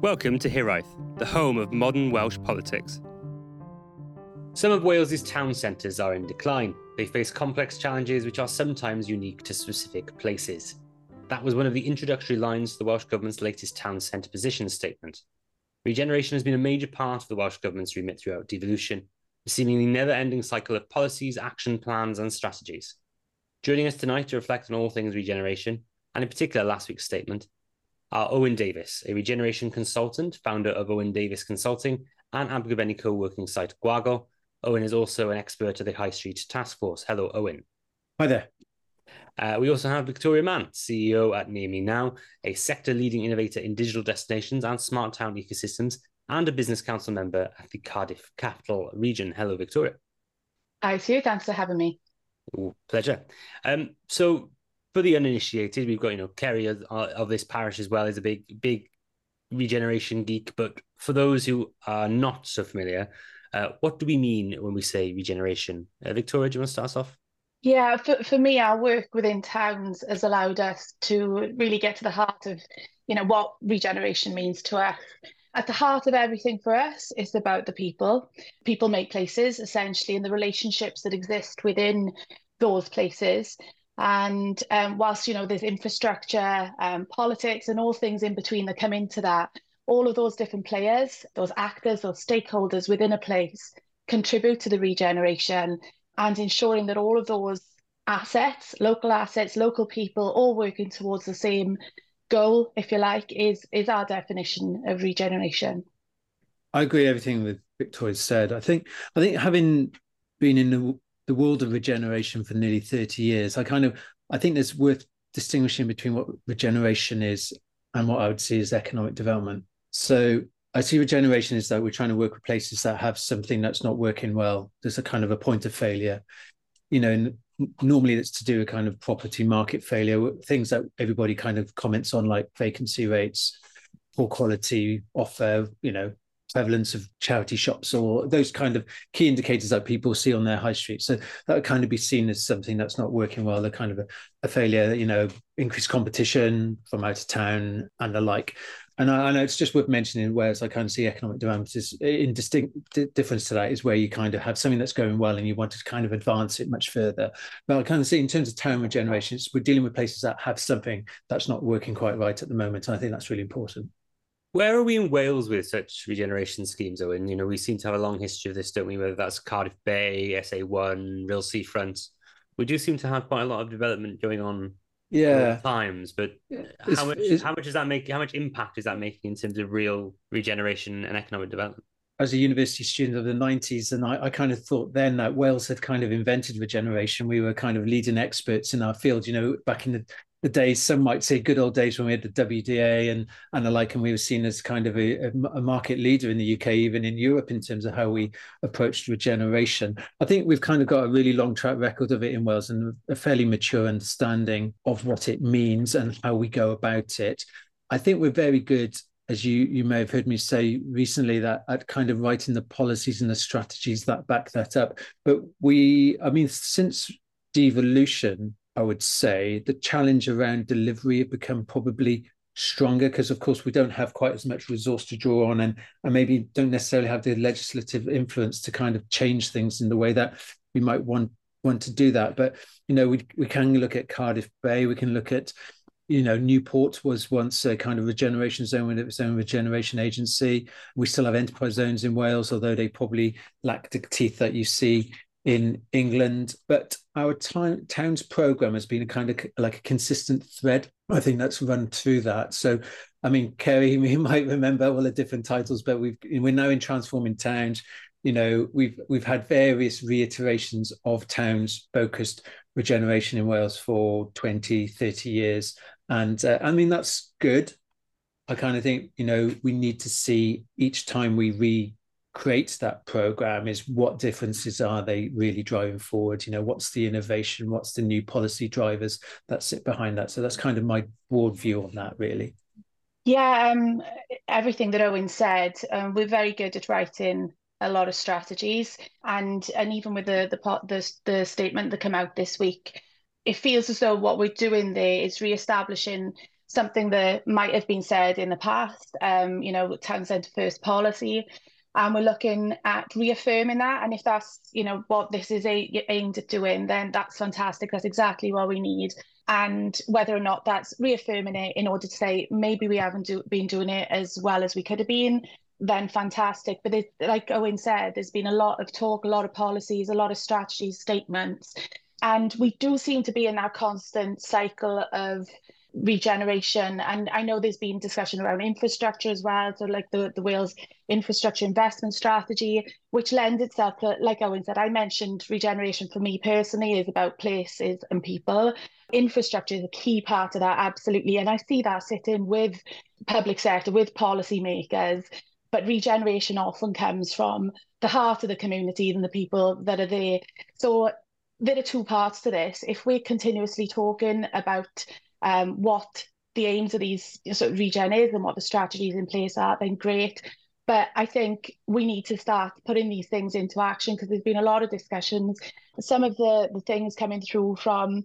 Welcome to Hiraeth, the home of modern Welsh politics. Some of Wales's town centres are in decline. They face complex challenges which are sometimes unique to specific places. That was one of the introductory lines to the Welsh Government's latest town centre position statement. Regeneration has been a major part of the Welsh Government's remit throughout devolution, a seemingly never ending cycle of policies, action plans, and strategies. Joining us tonight to reflect on all things regeneration, and in particular last week's statement, are Owen Davies, a regeneration consultant, founder of Owen Davies Consulting and Abergavenny co-working site Gwagle. Owen is also an expert at the High Street Task Force. Hello, Owen. Hi there. Uh, we also have Victoria Mann, CEO at Near Me Now, a sector leading innovator in digital destinations and smart town ecosystems, and a business council member at the Cardiff Capital Region. Hello, Victoria. Hi, Sue. Thanks for having me. Ooh, pleasure. Um, so, for the uninitiated, we've got you know Kerry of, of this parish as well is a big big regeneration geek. But for those who are not so familiar, uh, what do we mean when we say regeneration? Uh, Victoria, do you want to start us off? Yeah, for, for me, our work within towns has allowed us to really get to the heart of, you know, what regeneration means to us. At the heart of everything for us is about the people. People make places, essentially, and the relationships that exist within those places. And um, whilst you know there's infrastructure, um, politics, and all things in between that come into that, all of those different players, those actors, those stakeholders within a place contribute to the regeneration and ensuring that all of those assets, local assets, local people, all working towards the same goal, if you like, is is our definition of regeneration. I agree everything with Victoria said. I think I think having been in the the world of regeneration for nearly 30 years, I kind of I think it's worth distinguishing between what regeneration is and what I would see as economic development. So I see regeneration is that we're trying to work with places that have something that's not working well. There's a kind of a point of failure. You know, normally it's to do with kind of property market failure, things that everybody kind of comments on, like vacancy rates, poor quality offer, you know, prevalence of charity shops or those kind of key indicators that people see on their high street. So that would kind of be seen as something that's not working well, a kind of a, a failure, you know, increased competition from out of town and the like. And I, I, know it's just worth mentioning Wales, I kind of see economic development in distinct difference to that is where you kind of have something that's going well and you want to kind of advance it much further. But I kind of see in terms of town regeneration, we're dealing with places that have something that's not working quite right at the moment. And I think that's really important. Where are we in Wales with such regeneration schemes, Owen? You know, we seem to have a long history of this, don't we? Whether that's Cardiff Bay, SA1, Rhyl Seafront. We do seem to have quite a lot of development going on yeah times but how much it's, how much is that making how much impact is that making in terms of real regeneration and economic development as a university student of the 90s and I, I, kind of thought then that wales had kind of invented regeneration we were kind of leading experts in our field you know back in the the days some might say good old days when we had the WDA and and the like, and we were seen as kind of a, a, market leader in the UK, even in Europe, in terms of how we approached regeneration. I think we've kind of got a really long track record of it in Wales and a fairly mature understanding of what it means and how we go about it. I think we're very good as you you may have heard me say recently that at kind of writing the policies and the strategies that back that up but we i mean since devolution I would say. The challenge around delivery have become probably stronger because of course we don't have quite as much resource to draw on and, and maybe don't necessarily have the legislative influence to kind of change things in the way that we might want want to do that. But you know we, we can look at cardiff bay we can look at you know newport was once a kind of regeneration zone with its own regeneration agency. We still have enterprise zones in wales although they probably lack the teeth that you see in England, but our time, towns program has been a kind of like a consistent thread. I think that's run through that. So, I mean, Kerry, you might remember all the different titles, but we've we're now in transforming towns. You know, we've we've had various reiterations of towns focused regeneration in Wales for 20, 30 years. And uh, I mean, that's good. I kind of think, you know, we need to see each time we re creates that program is what differences are they really driving forward? You know what's the innovation? What's the new policy drivers that sit behind that? So that's kind of my broad view on that really. Yeah um, everything that owen said um, we're very good at writing a lot of strategies. And and even with the the the, the statement that came out this week it feels as though what we're doing there is re-establishing something that might have been said in the past, um, you know, town centre first policy. And we're looking at reaffirming that. And if that's, you know, what this is a, aimed at doing, then that's fantastic. That's exactly what we need. And whether or not that's reaffirming it in order to say maybe we haven't do, been doing it as well as we could have been, then fantastic. But it, like Owen said, there's been a lot of talk, a lot of policies, a lot of strategies, statements. And we do seem to be in that constant cycle of regeneration. And I know there's been discussion around infrastructure as well. So like the, the Wales infrastructure investment strategy, which lends itself to, like Owen said, I mentioned regeneration for me personally is about places and people. Infrastructure is a key part of that, absolutely. And I see that sitting with public sector, with policymakers. But regeneration often comes from the heart of the community and the people that are there. So there are two parts to this. If we're continuously talking about um, what the aims of these sort of regen is and what the strategies in place are, then great. But I think we need to start putting these things into action because there's been a lot of discussions. Some of the, the things coming through from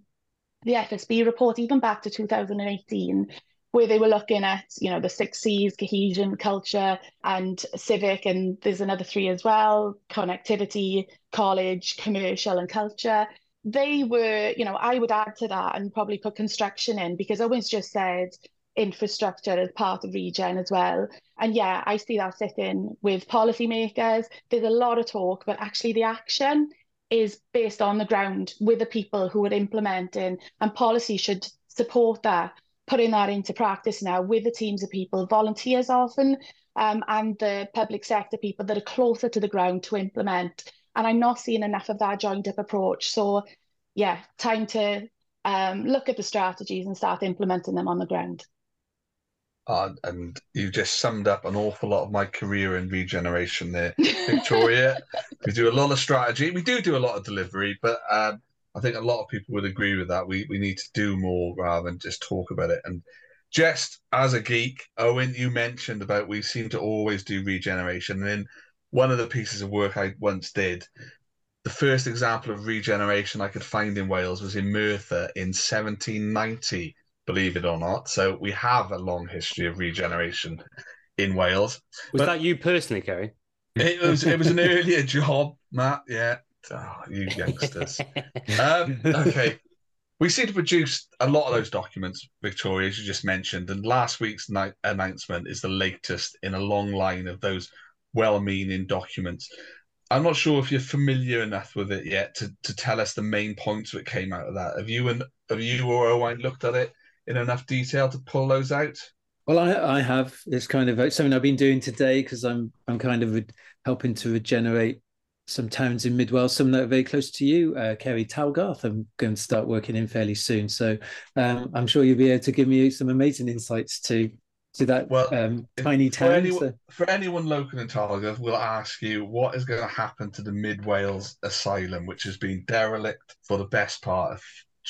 the FSB report, even back to 2018, where they were looking at, you know, the six C's, cohesion, culture, and civic, and there's another three as well, connectivity, college, commercial, and culture they were, you know, I would add to that and probably put construction in because Owen's just said infrastructure as part of regen as well. And yeah, I see that sitting with policymakers. There's a lot of talk, but actually the action is based on the ground with the people who are implementing, and policy should support that, putting that into practice now with the teams of people, volunteers often, um, and the public sector people that are closer to the ground to implement and I'm not seeing enough of that joined up approach. So, yeah, time to um, look at the strategies and start implementing them on the ground. Uh, and you just summed up an awful lot of my career in regeneration there, Victoria. we do a lot of strategy. We do do a lot of delivery, but um, I think a lot of people would agree with that. We we need to do more rather than just talk about it. And just as a geek, Owen, you mentioned about we seem to always do regeneration. And in one of the pieces of work I once did, the first example of regeneration I could find in Wales was in Merthyr in 1790, believe it or not. So we have a long history of regeneration in Wales. Was but that you personally, Kerry? It was it was an earlier job, Matt. Yeah. Oh, you youngsters. um, okay. We seem to produce a lot of those documents, Victoria, as you just mentioned, and last week's night announcement is the latest in a long line of those well-meaning documents. I'm not sure if you're familiar enough with it yet to, to tell us the main points that came out of that. Have you and have you or Owen looked at it in enough detail to pull those out? Well, I, I have. It's kind of something I've been doing today because I'm I'm kind of re- helping to regenerate some towns in Mid Wales, some that are very close to you, uh, Kerry Talgarth. I'm going to start working in fairly soon, so um, I'm sure you'll be able to give me some amazing insights to to that well, um, tiny town. For anyone, so. for anyone local in Talgarth, we'll ask you what is going to happen to the Mid Wales Asylum, which has been derelict for the best part of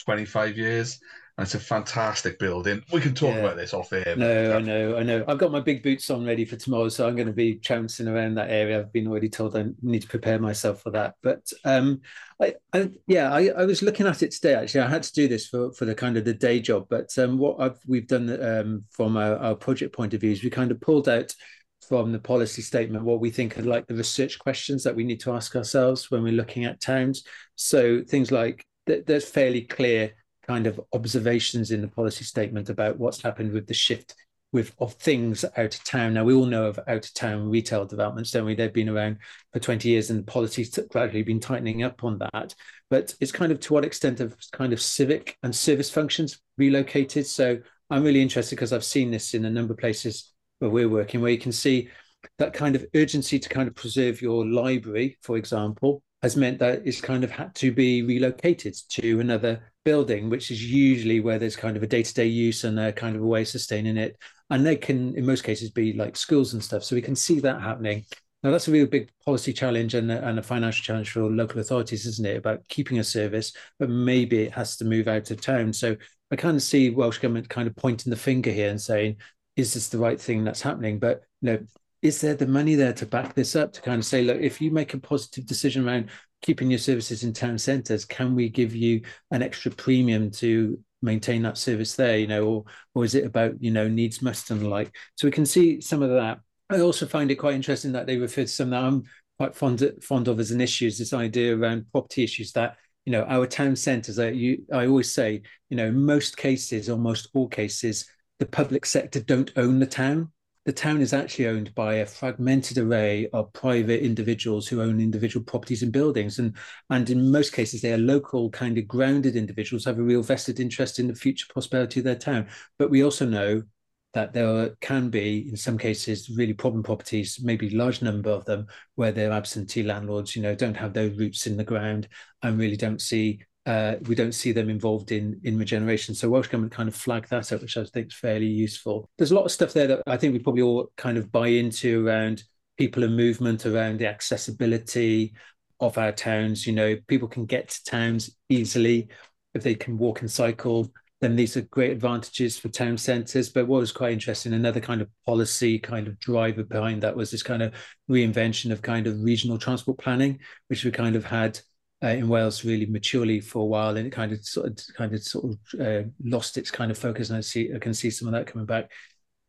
25 years. And it's a fantastic building. We can talk yeah. about this off air. No, I know, I know. I've got my big boots on ready for tomorrow, so I'm going to be trouncing around that area. I've been already told I need to prepare myself for that. But um, I, I yeah, I, I, was looking at it today. Actually, I had to do this for for the kind of the day job. But um, what I've, we've done um, from our, our project point of view is we kind of pulled out from the policy statement what we think are like the research questions that we need to ask ourselves when we're looking at towns. So things like there's fairly clear kind of observations in the policy statement about what's happened with the shift with of things out of town. Now we all know of out of town retail developments, don't we? They've been around for 20 years and the policy's gradually been tightening up on that. But it's kind of to what extent of kind of civic and service functions relocated. So I'm really interested because I've seen this in a number of places where we're working, where you can see that kind of urgency to kind of preserve your library, for example, has meant that it's kind of had to be relocated to another building, which is usually where there's kind of a day-to-day use and a kind of a way of sustaining it. And they can, in most cases, be like schools and stuff. So we can see that happening. Now that's a real big policy challenge and a, and a financial challenge for local authorities, isn't it? About keeping a service, but maybe it has to move out of town. So I kind of see Welsh government kind of pointing the finger here and saying, "Is this the right thing that's happening?" But you know, is there the money there to back this up to kind of say, look, if you make a positive decision around keeping your services in town centres, can we give you an extra premium to maintain that service there, you know, or or is it about you know needs must and the like? So we can see some of that. I also find it quite interesting that they refer to some that I'm quite fond of, fond of as an issue is this idea around property issues that you know our town centres. I you I always say you know most cases, almost all cases, the public sector don't own the town the town is actually owned by a fragmented array of private individuals who own individual properties and buildings. And, and in most cases, they are local, kind of grounded individuals, have a real vested interest in the future prosperity of their town. But we also know that there can be, in some cases, really problem properties, maybe large number of them, where their absentee landlords, you know, don't have their roots in the ground and really don't see uh, we don't see them involved in in regeneration. So Welsh Government kind of flagged that up, which I think is fairly useful. There's a lot of stuff there that I think we probably all kind of buy into around people and movement, around the accessibility of our towns. You know, people can get to towns easily if they can walk and cycle. Then these are great advantages for town centres. But what was quite interesting, another kind of policy kind of driver behind that was this kind of reinvention of kind of regional transport planning, which we kind of had uh, in Wales really maturely for a while, and it kind of sort of kind of sort of uh, lost its kind of focus. And I see I can see some of that coming back.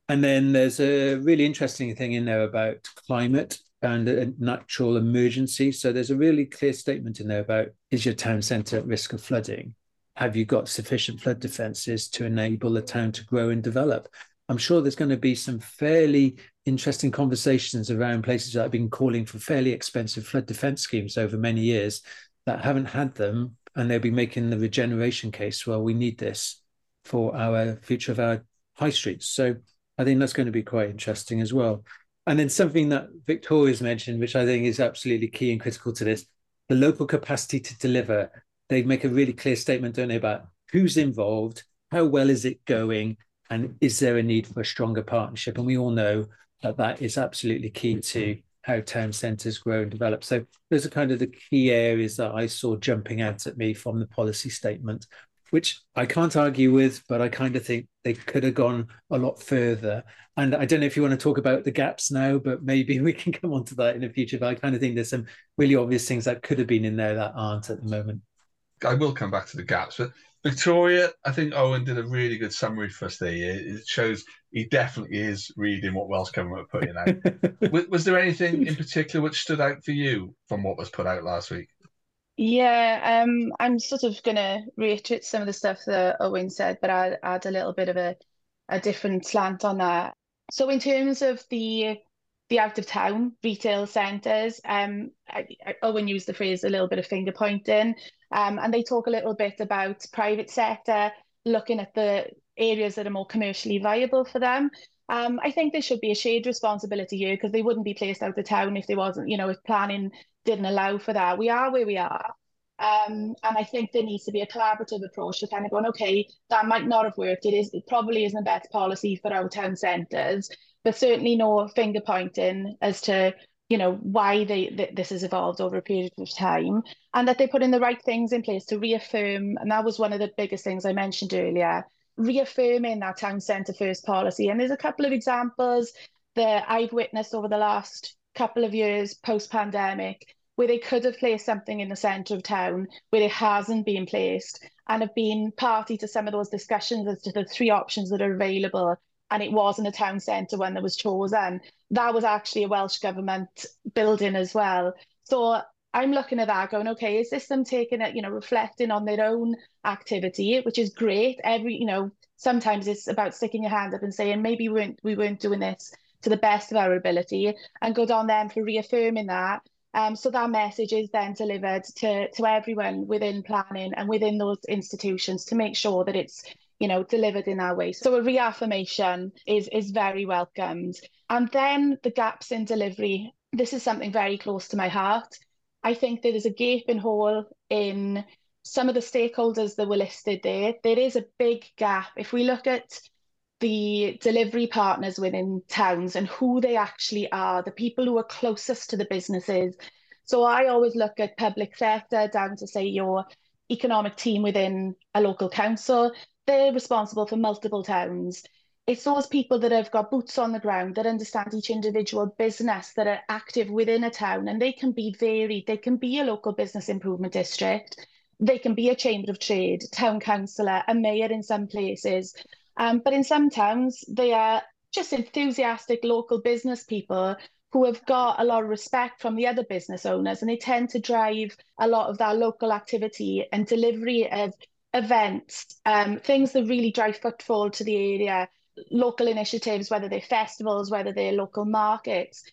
And then there's a really interesting thing in there about climate and a natural emergency. So there's a really clear statement in there about is your town centre at risk of flooding? Have you got sufficient flood defences to enable the town to grow and develop? I'm sure there's going to be some fairly interesting conversations around places that have been calling for fairly expensive flood defence schemes over many years that haven't had them and they'll be making the regeneration case well we need this for our future of our high streets. So i think that's going to be quite interesting as well. And then something that victoria's mentioned which i think is absolutely key and critical to this the local capacity to deliver. They make a really clear statement don't they about who's involved how well is it going and is there a need for a stronger partnership? And we all know that that is absolutely key to how town centres grow and develop. So those are kind of the key areas that I saw jumping out at me from the policy statement, which I can't argue with, but I kind of think they could have gone a lot further. And I don't know if you want to talk about the gaps now, but maybe we can come on to that in the future. But I kind of think there's some really obvious things that could have been in there that aren't at the moment. I will come back to the gaps, but Victoria, I think Owen did a really good summary for us there. It shows he definitely is reading what Welsh Government are putting out. was, was, there anything in particular which stood out for you from what was put out last week? Yeah, um, I'm sort of going to reiterate some of the stuff that Owen said, but I'll add a little bit of a, a different slant on that. So, in terms of the the out of town retail centres, um, I, Owen used the phrase a little bit of finger pointing. Um, and they talk a little bit about private sector, looking at the areas that are more commercially viable for them. Um, I think there should be a shared responsibility here because they wouldn't be placed out of town if there wasn't, you know, if planning didn't allow for that. We are where we are. Um, and I think there needs to be a collaborative approach to kind of going, okay, that might not have worked. It is it probably isn't the best policy for our town centres, but certainly no finger pointing as to you know why they th- this has evolved over a period of time and that they put in the right things in place to reaffirm and that was one of the biggest things i mentioned earlier reaffirming that town centre first policy. And there's a couple of examples that i've witnessed over the last couple of years post pandemic where they could have placed something in the centre of town where it hasn't been placed and have been party to some of those discussions as to the three options that are available and it wasn't a town centre when that was chosen. That was actually a Welsh Government building as well. So I'm looking at that going, okay, is this them taking it, you know, reflecting on their own activity, which is great. Every, you know, sometimes it's about sticking your hand up and saying, maybe we weren't, we weren't doing this to the best of our ability and good on them for reaffirming that. Um, so that message is then delivered to, to everyone within planning and within those institutions to make sure that it's you know, delivered in our way. So a reaffirmation is is very welcomed. And then the gaps in delivery. This is something very close to my heart. I think there is a gaping hole in some of the stakeholders that were listed there. There is a big gap. If we look at the delivery partners within towns and who they actually are, the people who are closest to the businesses. So I always look at public sector down to say your economic team within a local council they're responsible for multiple towns. It's those people that have got boots on the ground that understand each individual business that are active within a town and they can be varied. They can be a local business improvement district. they can be a chamber of trade, town councillor, a mayor in some places. Um, but in some towns, they are just enthusiastic local business people who have got a lot of respect from the other business owners and they tend to drive a lot of that local activity and delivery of events, um, things that really drive footfall to the area, local initiatives, whether they're festivals, whether they're local markets.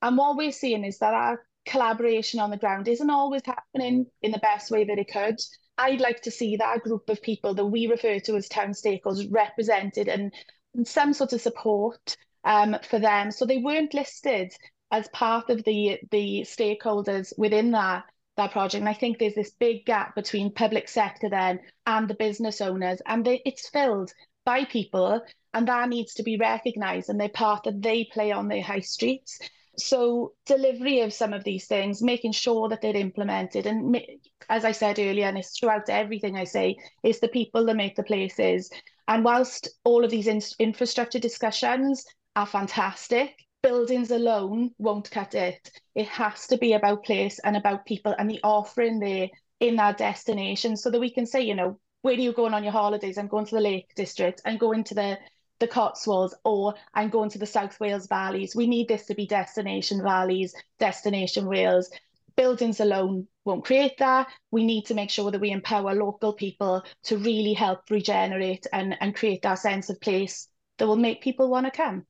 And what we're seeing is that our collaboration on the ground isn't always happening in the best way that it could. I'd like to see that group of people that we refer to as town stakeholders represented and, and some sort of support um, for them. So they weren't listed as part of the the stakeholders within that that project. And I think there's this big gap between public sector then and the business owners, and they, it's filled by people, and that needs to be recognised and the part that they play on their high streets. So delivery of some of these things, making sure that they're implemented, and as I said earlier, and it's throughout everything I say, it's the people that make the places. And whilst all of these in- infrastructure discussions are fantastic. Buildings alone won't cut it. It has to be about place and about people and the offering there in that destination so that we can say, you know, where are you going on your holidays? I'm going to the Lake District. I'm going to the the Cotswolds or I'm going to the South Wales valleys. We need this to be destination valleys, destination Wales. Buildings alone won't create that. We need to make sure that we empower local people to really help regenerate and, and create that sense of place that will make people want to come.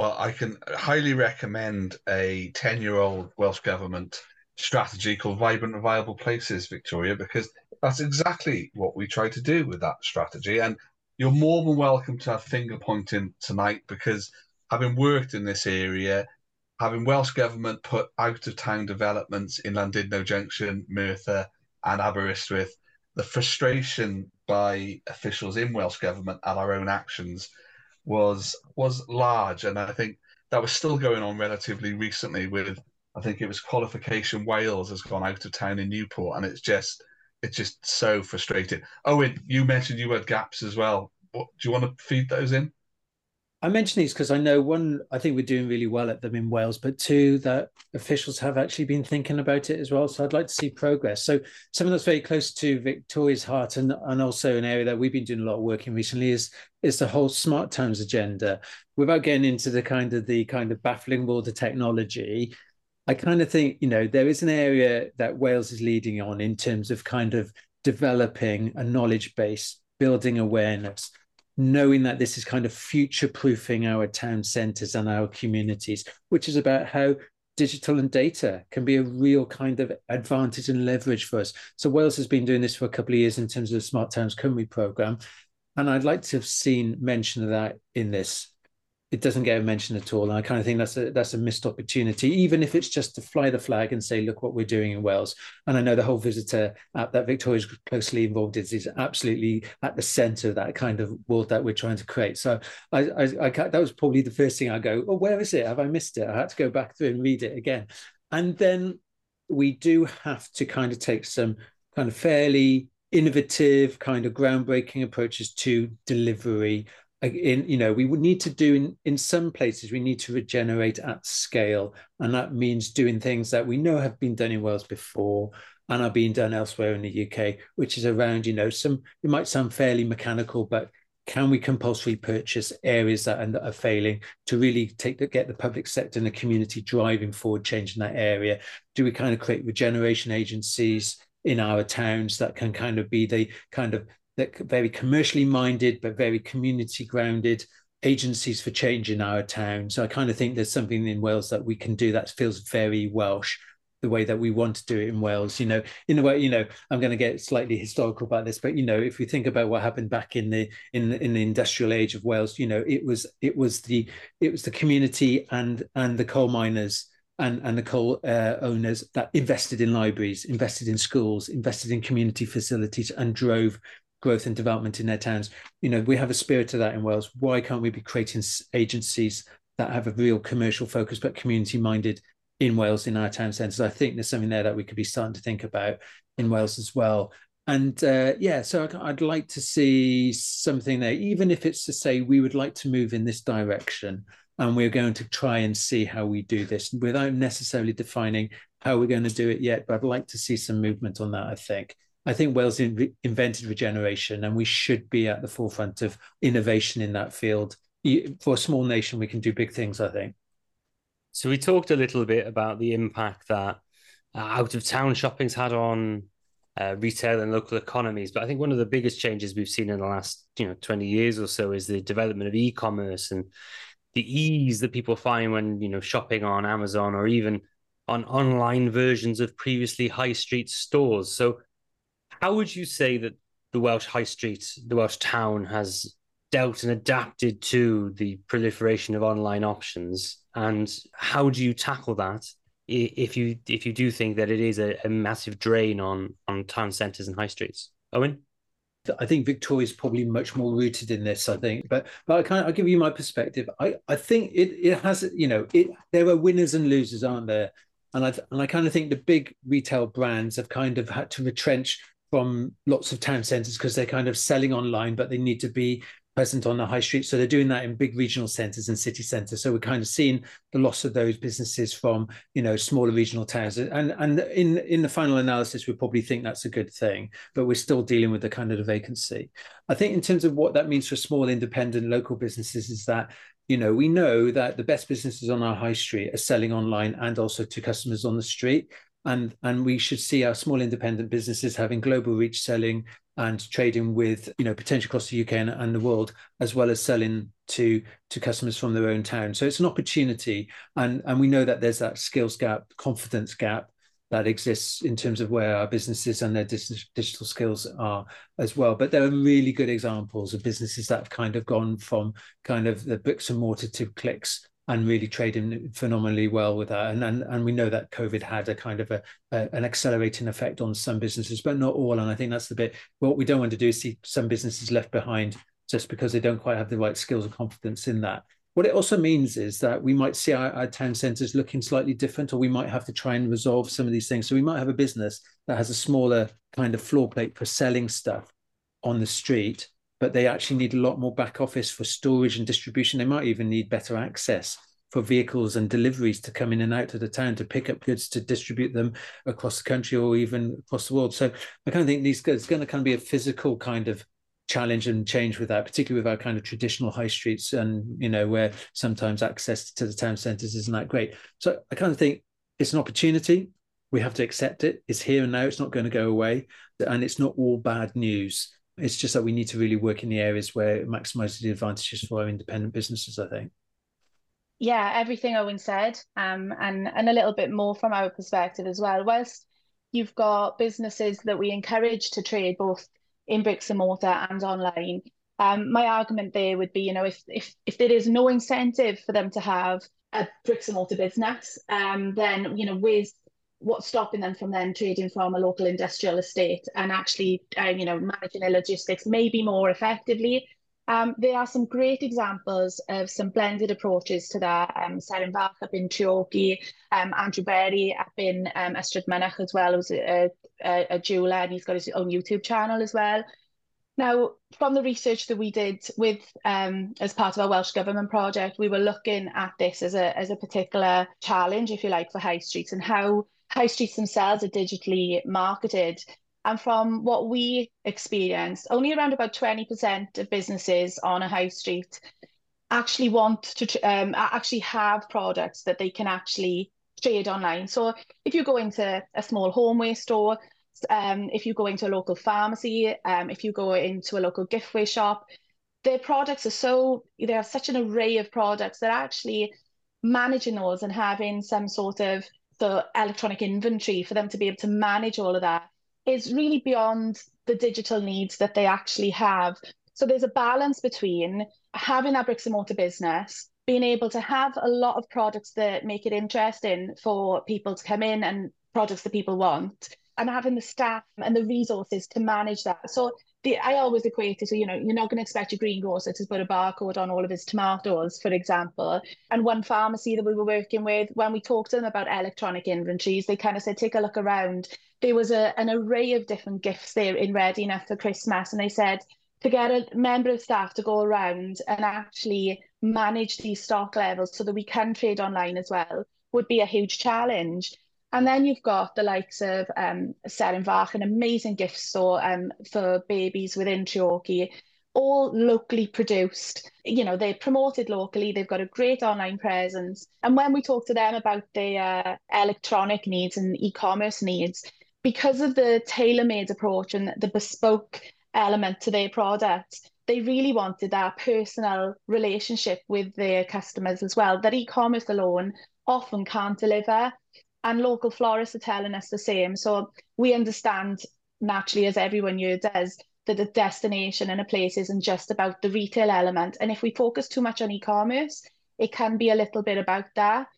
Well, I can highly recommend a 10 year old Welsh Government strategy called Vibrant and Viable Places, Victoria, because that's exactly what we try to do with that strategy. And you're more than welcome to have finger pointing tonight because having worked in this area, having Welsh Government put out of town developments in Llandudno Junction, Merthyr, and Aberystwyth, the frustration by officials in Welsh Government at our own actions was was large, and I think that was still going on relatively recently. With I think it was qualification Wales has gone out of town in Newport, and it's just it's just so frustrating. Owen, you mentioned you had gaps as well. What, do you want to feed those in? I mention these because I know one, I think we're doing really well at them in Wales, but two, that officials have actually been thinking about it as well. So I'd like to see progress. So something that's very close to Victoria's heart and, and also an area that we've been doing a lot of work in recently is is the whole smart towns agenda. Without getting into the kind of the kind of baffling world of technology, I kind of think, you know, there is an area that Wales is leading on in terms of kind of developing a knowledge base, building awareness knowing that this is kind of future proofing our town centres and our communities, which is about how digital and data can be a real kind of advantage and leverage for us. So Wales has been doing this for a couple of years in terms of the Smart Towns Cymru programme. And I'd like to have seen mention of that in this it doesn't get a mention at all. And I kind of think that's a that's a missed opportunity, even if it's just to fly the flag and say, look what we're doing in Wales. And I know the whole visitor app that Victoria's closely involved in is absolutely at the centre of that kind of world that we're trying to create. So I, I, I that was probably the first thing I go, oh, where is it? Have I missed it? I had to go back through and read it again. And then we do have to kind of take some kind of fairly innovative, kind of groundbreaking approaches to delivery in you know we would need to do in in some places we need to regenerate at scale and that means doing things that we know have been done in wales before and are being done elsewhere in the uk which is around you know some it might sound fairly mechanical but can we compulsory purchase areas that are, are failing to really take the get the public sector and the community driving forward change in that area? Do we kind of create regeneration agencies in our towns that can kind of be the kind of that very commercially minded but very community grounded agencies for change in our town. So I kind of think there's something in Wales that we can do that feels very Welsh, the way that we want to do it in Wales. You know, in a way, you know, I'm going to get slightly historical about this, but you know, if we think about what happened back in the in the, in the industrial age of Wales, you know, it was it was the it was the community and and the coal miners. And, and the coal uh, owners that invested in libraries, invested in schools, invested in community facilities, and drove growth and development in their towns. You know, we have a spirit of that in Wales. Why can't we be creating agencies that have a real commercial focus but community minded in Wales in our town centres? I think there's something there that we could be starting to think about in Wales as well. And uh, yeah, so I'd like to see something there, even if it's to say we would like to move in this direction. and we're going to try and see how we do this without necessarily defining how we're going to do it yet. But I'd like to see some movement on that. I think. I think Wales in, invented regeneration, and we should be at the forefront of innovation in that field. For a small nation, we can do big things. I think. So we talked a little bit about the impact that uh, out of town shopping's had on uh, retail and local economies. But I think one of the biggest changes we've seen in the last you know 20 years or so is the development of e-commerce and the ease that people find when you know shopping on Amazon or even on online versions of previously high street stores. So how would you say that the Welsh high street, the Welsh town has dealt and adapted to the proliferation of online options? And how do you tackle that if you if you do think that it is a, a massive drain on on town centres and high streets? Owen? I think Victoria is probably much more rooted in this. I think, but but I of, I'll give you my perspective. I I think it it has you know it there are winners and losers, aren't there? And I and I kind of think the big retail brands have kind of had to retrench from lots of town centres because they're kind of selling online, but they need to be present on the high street. So they're doing that in big regional centres and city centres. So we're kind of seeing the loss of those businesses from you know smaller regional towns. And and in in the final analysis, we probably think that's a good thing, but we're still dealing with the kind of the vacancy. I think in terms of what that means for small independent local businesses is that you know we know that the best businesses on our high street are selling online and also to customers on the street and and we should see our small independent businesses having global reach selling and trading with you know potential across the UK and, and, the world as well as selling to to customers from their own town. So it's an opportunity. And and we know that there's that skills gap confidence gap that exists in terms of where our businesses and their digital skills are as well. But there are really good examples of businesses that have kind of gone from kind of the bricks and mortar to clicks and really trading phenomenally well with that. And, and and we know that COVID had a kind of a, a, an accelerating effect on some businesses, but not all. And I think that's the bit what we don't want to do is see some businesses left behind just because they don't quite have the right skills and confidence in that. What it also means is that we might see our, our town centres looking slightly different, or we might have to try and resolve some of these things. So we might have a business that has a smaller kind of floor plate for selling stuff on the street but they actually need a lot more back office for storage and distribution. They might even need better access for vehicles and deliveries to come in and out of the town to pick up goods to distribute them across the country or even across the world. So I kind of think these it's going to kind of be a physical kind of challenge and change with that, particularly with our kind of traditional high streets and you know where sometimes access to the town centres isn't that great. So I kind of think it's an opportunity. We have to accept it. It's here and now. It's not going to go away, and it's not all bad news. It's just that we need to really work in the areas where it maximizes the advantages for our independent businesses, I think. Yeah, everything Owen said, um, and and a little bit more from our perspective as well. Whilst you've got businesses that we encourage to trade both in bricks and mortar and online, um, my argument there would be, you know, if if if there is no incentive for them to have a bricks and mortar business, um, then you know, where's what's stopping them from then trading from a local industrial estate and actually, um, you know, managing their logistics maybe more effectively. Um, there are some great examples of some blended approaches to that. Um, Seren Bach up in Treorchy, um, Andrew Berry up in um, as well, who's a, a, a jeweler and he's got his own YouTube channel as well. Now, from the research that we did with um, as part of our Welsh Government project, we were looking at this as a as a particular challenge, if you like, for high streets and how high streets themselves are digitally marketed. And from what we experienced, only around about 20% of businesses on a high street actually want to um, actually have products that they can actually trade online. So if you go into a small homeware store, um, if you go into a local pharmacy, um, if you go into a local giftware shop, their products are so, they have such an array of products that actually managing those and having some sort of the electronic inventory for them to be able to manage all of that is really beyond the digital needs that they actually have. So there's a balance between having that bricks and mortar business, being able to have a lot of products that make it interesting for people to come in and products that people want, and having the staff and the resources to manage that. So the, I always equate it to, you know, you're not going to expect your greengrocer to put a barcode on all of his tomatoes, for example. And one pharmacy that we were working with, when we talked to them about electronic inventories, they kind of said, take a look around. There was a, an array of different gifts there in readiness for Christmas. And they said, to get a member of staff to go around and actually manage these stock levels so that we can trade online as well would be a huge challenge. And then you've got the likes of um, Serenfach, an amazing gift store um, for babies within Treorchy, all locally produced. You know, they're promoted locally, they've got a great online presence. And when we talk to them about their uh, electronic needs and e commerce needs, because of the tailor made approach and the bespoke element to their product, they really wanted that personal relationship with their customers as well, that e commerce alone often can't deliver. And local florists are telling us the same. So we understand naturally, as everyone here does, that a destination and a place isn't just about the retail element. And if we focus too much on e commerce, it can be a little bit about that.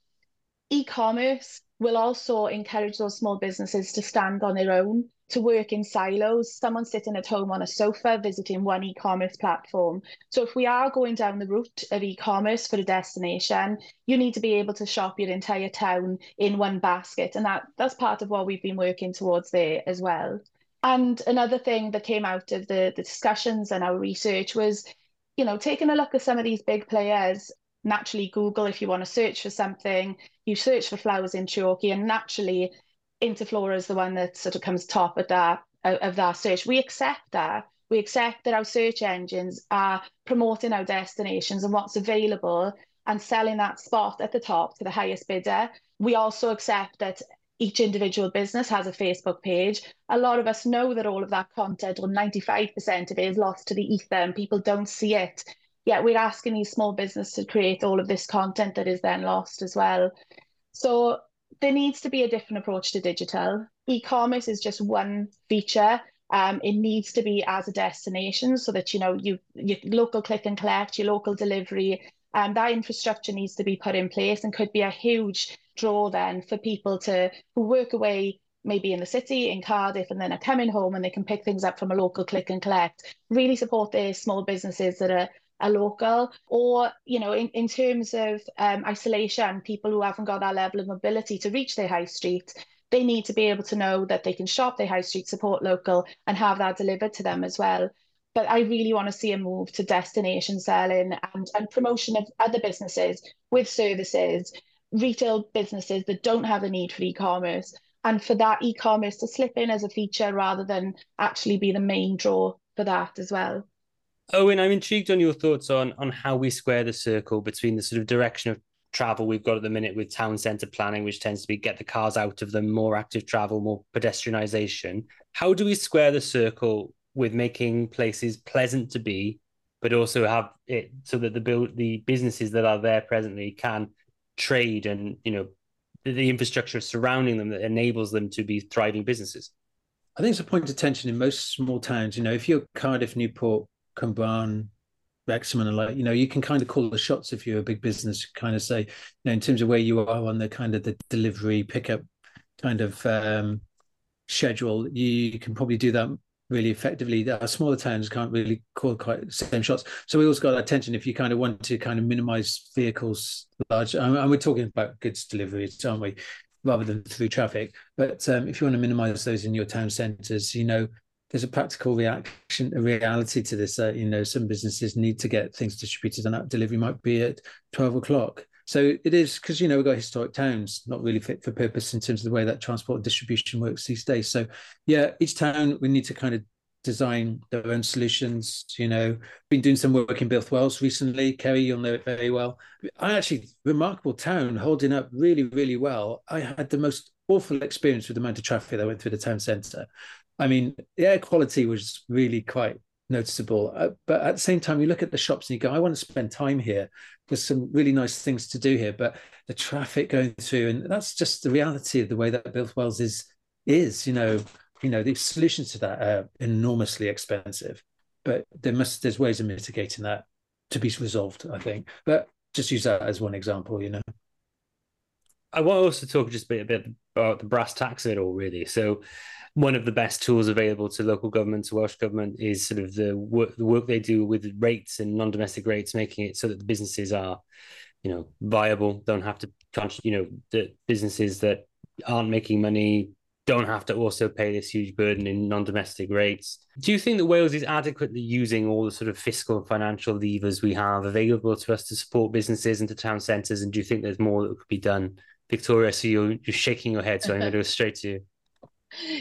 E commerce will also encourage those small businesses to stand on their own, to work in silos, someone sitting at home on a sofa visiting one e commerce platform. So, if we are going down the route of e commerce for a destination, you need to be able to shop your entire town in one basket. And that, that's part of what we've been working towards there as well. And another thing that came out of the, the discussions and our research was, you know, taking a look at some of these big players naturally Google if you want to search for something, you search for flowers in Treorchy, and naturally Interflora is the one that sort of comes top of that of that search. We accept that. We accept that our search engines are promoting our destinations and what's available and selling that spot at the top to the highest bidder. We also accept that each individual business has a Facebook page. A lot of us know that all of that content, or 95% of it, is lost to the ether and people don't see it yet we're asking these small businesses to create all of this content that is then lost as well. So there needs to be a different approach to digital. E-commerce is just one feature. Um, it needs to be as a destination so that you know you your local click and collect, your local delivery, um, that infrastructure needs to be put in place and could be a huge draw then for people to who work away maybe in the city in Cardiff and then are coming home and they can pick things up from a local click and collect. Really support their small businesses that are a local or you know in, in terms of um, isolation people who haven't got that level of mobility to reach their high street they need to be able to know that they can shop their high street support local and have that delivered to them as well but I really want to see a move to destination selling and, and promotion of other businesses with services, retail businesses that don't have a need for e-commerce, and for that e-commerce to slip in as a feature rather than actually be the main draw for that as well. Owen, I'm intrigued on your thoughts on on how we square the circle between the sort of direction of travel we've got at the minute with town centre planning, which tends to be get the cars out of them, more active travel, more pedestrianisation. How do we square the circle with making places pleasant to be, but also have it so that the build the businesses that are there presently can trade and you know the, infrastructure surrounding them that enables them to be thriving businesses? I think it's a point of tension in most small towns. You know, if you're Cardiff, Newport, Cwmbran, Wrexham, and like you know, you can kind of call the shots if you're a big business. Kind of say, you know, in terms of where you are on the kind of the delivery pickup kind of um, schedule, you, you can probably do that really effectively. Our smaller towns can't really call quite the same shots. So we also got that tension if you kind of want to kind of minimize vehicles large, and we're talking about goods deliveries, aren't we? Rather than through traffic. But um, if you want to minimize those in your town centres, you know, there's a practical reaction, a reality to this. Uh, you know, some businesses need to get things distributed, and that delivery might be at twelve o'clock. So it is because you know we've got historic towns, not really fit for purpose in terms of the way that transport distribution works these days. So yeah, each town we need to kind of design their own solutions. You know, been doing some work in Builth Wells recently. Kerry, you'll know it very well. I actually remarkable town holding up really, really well. I had the most awful experience with the amount of traffic that went through the town centre. I mean, the air quality was really quite noticeable. Uh, but at the same time, you look at the shops and you go, I want to spend time here. There's some really nice things to do here, but the traffic going through, and that's just the reality of the way that Builth Wells is. Is you know, you know, the solutions to that are enormously expensive, but there must there's ways of mitigating that to be resolved. I think, but just use that as one example. You know. I want to also talk just a bit, a bit about the brass tacks it all, really. So, one of the best tools available to local government, to Welsh government, is sort of the work the work they do with rates and non-domestic rates, making it so that the businesses are, you know, viable. Don't have to, you know, the businesses that aren't making money don't have to also pay this huge burden in non-domestic rates. Do you think that Wales is adequately using all the sort of fiscal and financial levers we have available to us to support businesses into town centres? And do you think there's more that could be done? Victoria, so you're, you're shaking your head, so I'm going to go straight to you.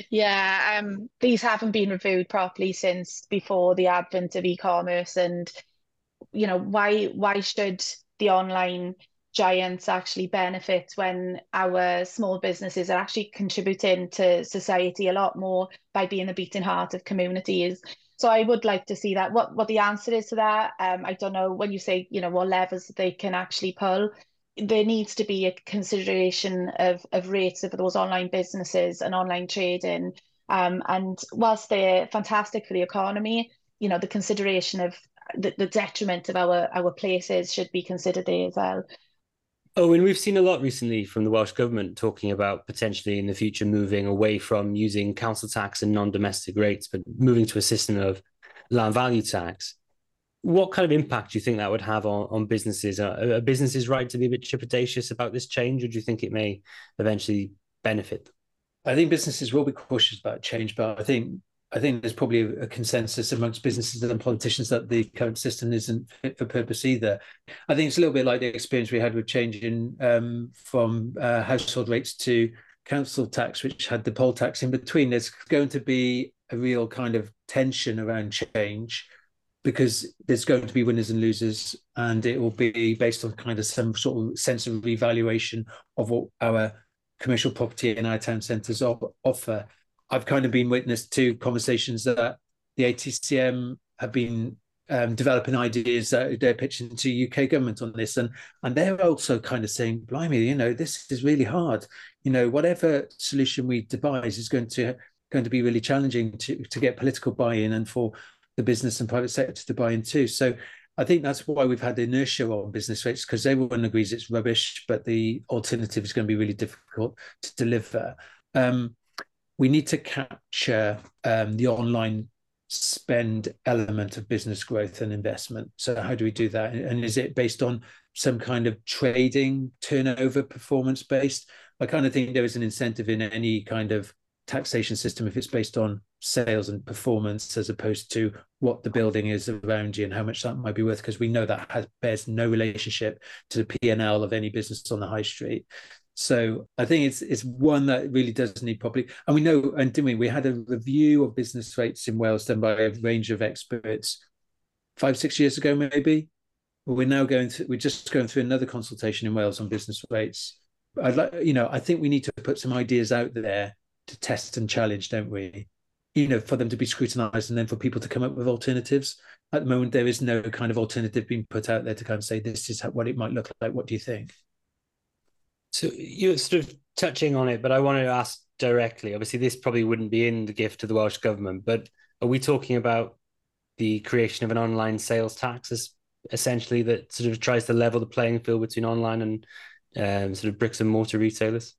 Yeah, um, these haven't been reviewed properly since before the advent of e-commerce, and you know why why should the online giants actually benefit when our small businesses are actually contributing to society a lot more by being the beating heart of communities. So I would like to see that. What what the answer is to that, um, I don't know. When you say you know what levers they can actually pull, there needs to be a consideration of of rates of those online businesses and online trading. Um, and whilst they're fantastic for the economy, you know the consideration of the, the detriment of our our places should be considered there as well. Oh, and we've seen a lot recently from the Welsh government talking about potentially in the future moving away from using council tax and non-domestic rates, but moving to a system of land value tax. What kind of impact do you think that would have on, on businesses? Are, are businesses right to be a bit trepidatious about this change, or do you think it may eventually benefit them? I think businesses will be cautious about change, but I think I think there's probably a consensus amongst businesses and politicians that the current system isn't fit for purpose either. I think it's a little bit like the experience we had with changing um, from uh, household rates to council tax, which had the poll tax in between. There's going to be a real kind of tension around change because there's going to be winners and losers, and it will be based on kind of some sort of sense of revaluation of what our commercial property in our town centres offer. I've kind of been witness to conversations that the ATCM have been um, developing ideas that they're pitching to UK government on this, and and they're also kind of saying, "Blimey, you know, this is really hard. You know, whatever solution we devise is going to going to be really challenging to to get political buy-in and for the business and private sector to buy in too." So. I think that's why we've had inertia on business rates because everyone agrees it's rubbish, but the alternative is going to be really difficult to deliver. Um, we need to capture um, the online spend element of business growth and investment. So how do we do that? And is it based on some kind of trading turnover performance based? I kind of think there is an incentive in any kind of taxation system if it's based on sales and performance as opposed to what the building is around you and how much that might be worth because we know that has bears no relationship to the P&L of any business on the high street so I think it's it's one that really does need properly. And we know, and didn't we? We had a review of business rates in Wales done by a range of experts five, six years ago, maybe. We're now going through. We're just going through another consultation in Wales on business rates. I'd like, you know, I think we need to put some ideas out there to test and challenge, don't we? You know, for them to be scrutinised and then for people to come up with alternatives. At the moment, there is no kind of alternative being put out there to kind of say this is what it might look like. What do you think? So you're sort of touching on it, but I wanted to ask directly. Obviously, this probably wouldn't be in the gift to the Welsh government, but are we talking about the creation of an online sales tax as essentially that sort of tries to level the playing field between online and um, sort of bricks and mortar retailers?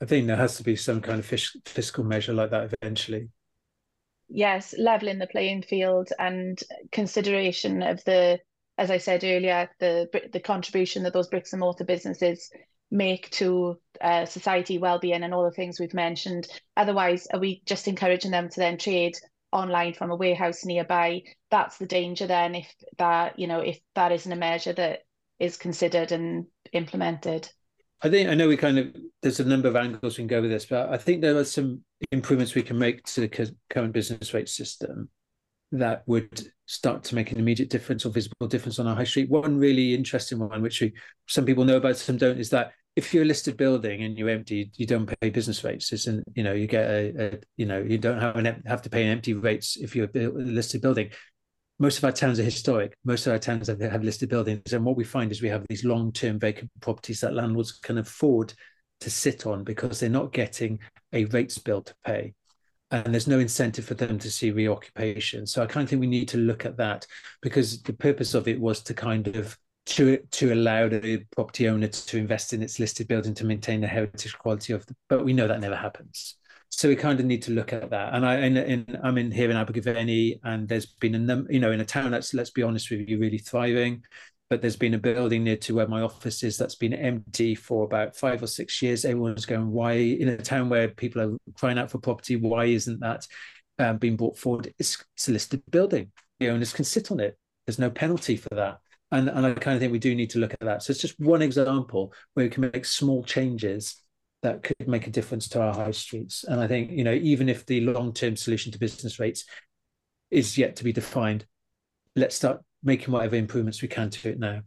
I think there has to be some kind of fiscal measure like that eventually. Yes, leveling the playing field and consideration of the, as I said earlier, the the contribution that those bricks and mortar businesses make to uh, society well-being and all the things we've mentioned. Otherwise are we just encouraging them to then trade online from a warehouse nearby? That's the danger then if that you know if that isn't a measure that is considered and implemented i think i know we kind of there's a number of angles we can go with this but i think there are some improvements we can make to the current business rate system that would start to make an immediate difference or visible difference on our high street. One really interesting one, which we, some people know about, some don't, is that if you're a listed building and you're empty, you don't pay business rates. Isn't you know you get a, a, you know you don't have an have to pay an empty rates if you're a listed building. Most of our towns are historic. Most of our towns have, have listed buildings, and what we find is we have these long-term vacant properties that landlords can afford to sit on because they're not getting a rates bill to pay and there's no incentive for them to see reoccupation. So I kind of think we need to look at that because the purpose of it was to kind of to to allow the property owner to invest in its listed building to maintain the heritage quality of the, but we know that never happens. So we kind of need to look at that. And I in, in I'm in here in Abergavenny, and there's been a number, you know, in a town that's let's be honest with you, really thriving. but there's been a building near to where my office is that's been empty for about five or six years. Everyone's going, why in a town where people are crying out for property, why isn't that um, being brought forward? It's, it's a listed building. The owners can sit on it. There's no penalty for that. And, and I kind of think we do need to look at that. So it's just one example where we can make small changes that could make a difference to our high streets. And I think, you know, even if the long-term solution to business rates is yet to be defined, let's start making whatever improvements we can to it now.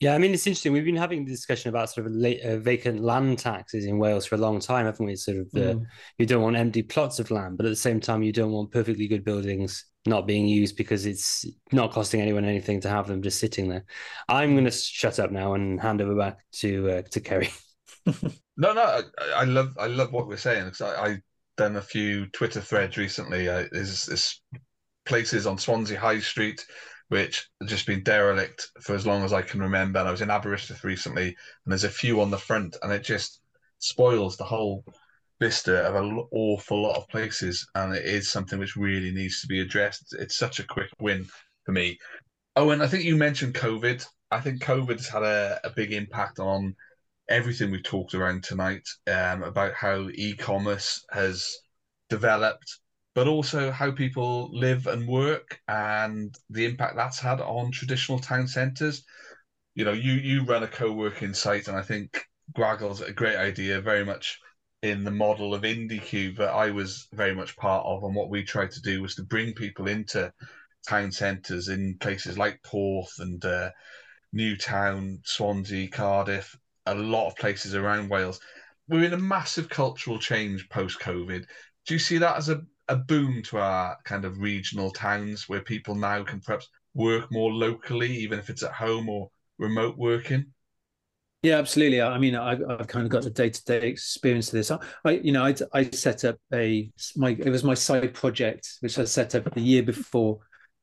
Yeah, I mean it's interesting. We've been having the discussion about sort of late, uh, vacant land taxes in Wales for a long time, haven't we? Sort of the mm. you don't want empty plots of land, but at the same time you don't want perfectly good buildings not being used because it's not costing anyone anything to have them just sitting there. I'm going to shut up now and hand over back to uh, to Kerry. no, no, I, I, love I love what we're saying because I, I done a few Twitter threads recently. There's, places on Swansea High Street which have just been derelict for as long as I can remember. And I was in Aberystwyth recently, and there's a few on the front, and it just spoils the whole vista of an awful lot of places. And it is something which really needs to be addressed. It's such a quick win for me. And I think you mentioned COVID. I think COVID has had a, a big impact on everything we've talked around tonight um, about how e-commerce has developed but also how people live and work and the impact that's had on traditional town centres. You know, you you run a co-working site, and I think Gwagle's a great idea, very much in the model of Indycube that I was very much part of. And what we tried to do was to bring people into town centres in places like Porth and uh, Newtown, Swansea, Cardiff, a lot of places around Wales. We're in a massive cultural change post COVID. Do you see that as a a boom to our kind of regional towns where people now can perhaps work more locally, even if it's at home or remote working? Yeah, absolutely. I mean, I've, I've kind of got the day to day experience of this. I, you know, I, I set up a my it was my side project which I set up the year before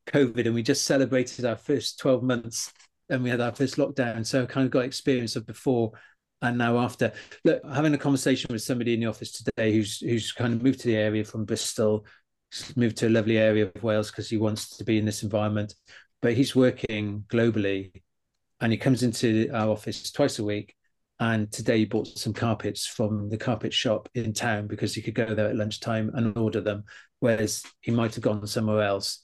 COVID, and we just celebrated our first twelve months, and we had our first lockdown. So I kind of got experience of before and now after. Look having a conversation with somebody in the office today who's who's kind of moved to the area from bristol moved to a lovely area of wales because he wants to be in this environment but he's working globally and he comes into our office twice a week. And today he bought some carpets from the carpet shop in town because he could go there at lunchtime and order them whereas he might have gone somewhere else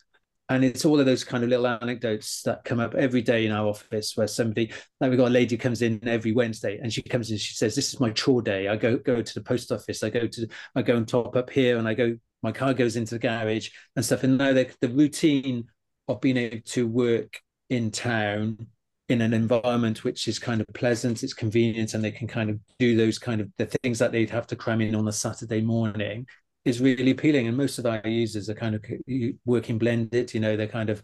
and it's all of those kind of little anecdotes that come up every day in our office where somebody like we've got a lady comes in every wednesday and she comes in she says this is my chore day. I go go to the post office. I go to i go and top up here and i go my car goes into the garage and stuff. And now the, the routine of being able to work in town in an environment which is kind of pleasant it's convenient and they can kind of do those kind of the things that they'd have to cram in on a saturday morning is really appealing. And most of our users are kind of working blended. You know, they're kind of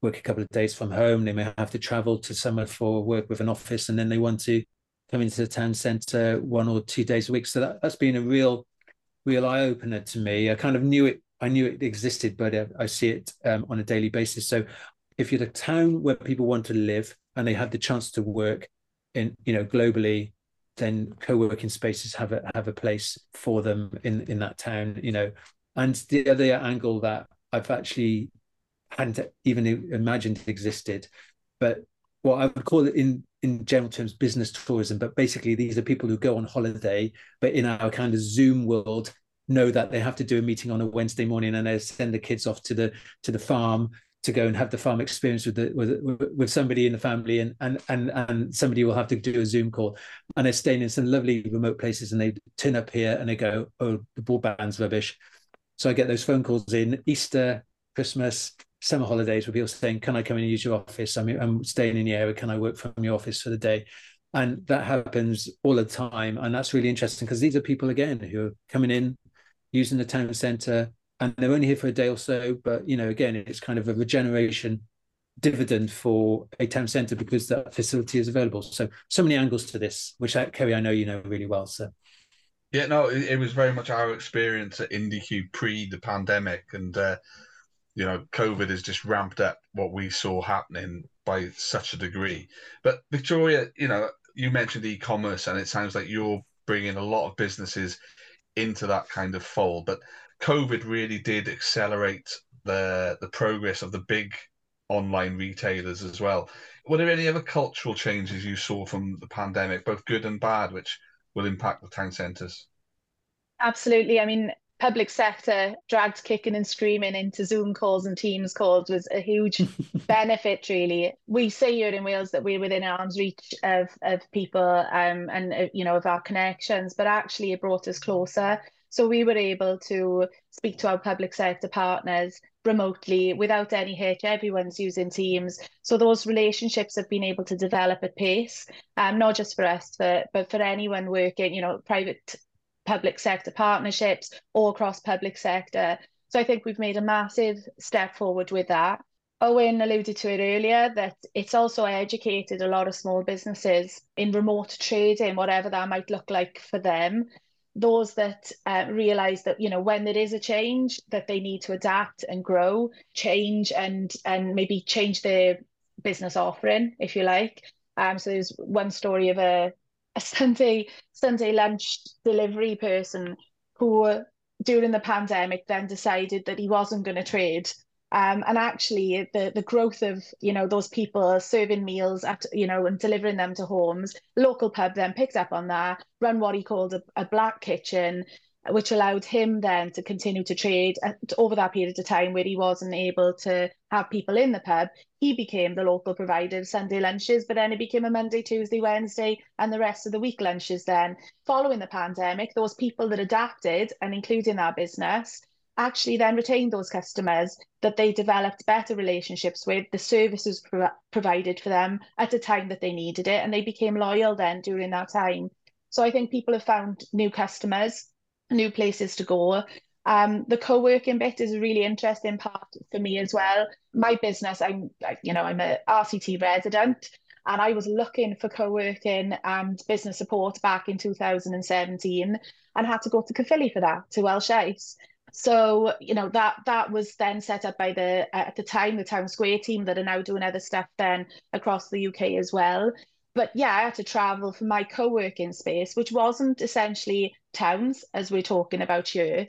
work a couple of days from home. They may have to travel to somewhere for work with an office, and then they want to come into the town centre one or two days a week. So that, that's been a real, real eye opener to me. I kind of knew it. I knew it existed, but uh, I see it um, on a daily basis. So if you're the town where people want to live and they have the chance to work in, you know, globally then co-working spaces have a have a place for them in in that town you know. And the other angle that i've actually hadn't even imagined existed but what i would call it in in general terms business tourism. But basically these are people who go on holiday but in our kind of zoom world know that they have to do a meeting on a wednesday morning and they send the kids off to the to the farm to go and have the farm experience with the with, with somebody in the family and and and and somebody will have to do a zoom call. And they're staying in some lovely remote places and they turn up here and they go oh the broadband's rubbish. So i get those phone calls in easter christmas summer holidays where people saying can i come and use your office? I'm, I'm staying in the area. Can i work from your office for the day? And that happens all the time. And that's really interesting because these are people again who are coming in using the town centre and they're only here for a day or so. But you know, again, it's kind of a regeneration dividend for a town centre because that facility is available. So so many angles to this, which I, Kerry, I know you know really well. So yeah, no, it, it was very much our experience at Indycube pre the pandemic, and uh, you know, COVID has just ramped up what we saw happening by such a degree. But Victoria, you know, you mentioned e-commerce, and it sounds like you're bringing a lot of businesses into that kind of fold, but COVID really did accelerate the the progress of the big online retailers as well. Were there any other cultural changes you saw from the pandemic, both good and bad, which will impact the town centres? Absolutely. I mean, public sector dragged kicking and screaming into Zoom calls and Teams calls was a huge benefit, really. We say here in Wales that we're within arm's reach of, of people um, and, uh, you know, of our connections, but actually it brought us closer. So we were able to speak to our public sector partners remotely without any hitch. Everyone's using Teams. So those relationships have been able to develop at pace, um, not just for us, for, but for anyone working, you know, private public sector partnerships or across public sector. So I think we've made a massive step forward with that. Owen alluded to it earlier that it's also educated a lot of small businesses in remote trading, whatever that might look like for them. Those that uh, realize that you know when there is a change that they need to adapt and grow, change and and maybe change their business offering, if you like. Um, so there's one story of a a Sunday Sunday lunch delivery person who during the pandemic then decided that he wasn't going to trade um, and actually the the growth of you know those people serving meals at you know and delivering them to homes local pub then picked up on that run what he called a, a black kitchen which allowed him then to continue to trade over that period of time where he wasn't able to have people in the pub. He became the local provider of Sunday lunches, but then it became a Monday, Tuesday, Wednesday, and the rest of the week lunches then. Following the pandemic, those people that adapted and including our business actually then retained those customers that they developed better relationships with, the services pro- provided for them at the time that they needed it, and they became loyal then during that time. So I think people have found new customers new places to go. Um, the co-working bit is a really interesting part for me as well. My business, I'm, you know, I'm a RCT resident, and I was looking for co-working and business support back in 2017, and had to go to Caerphilly for that to Welsh ICE. So you know that that was then set up by the at the time the Town Square team that are now doing other stuff then across the UK as well but yeah, I had to travel for my co-working space, which wasn't essentially towns as we're talking about here.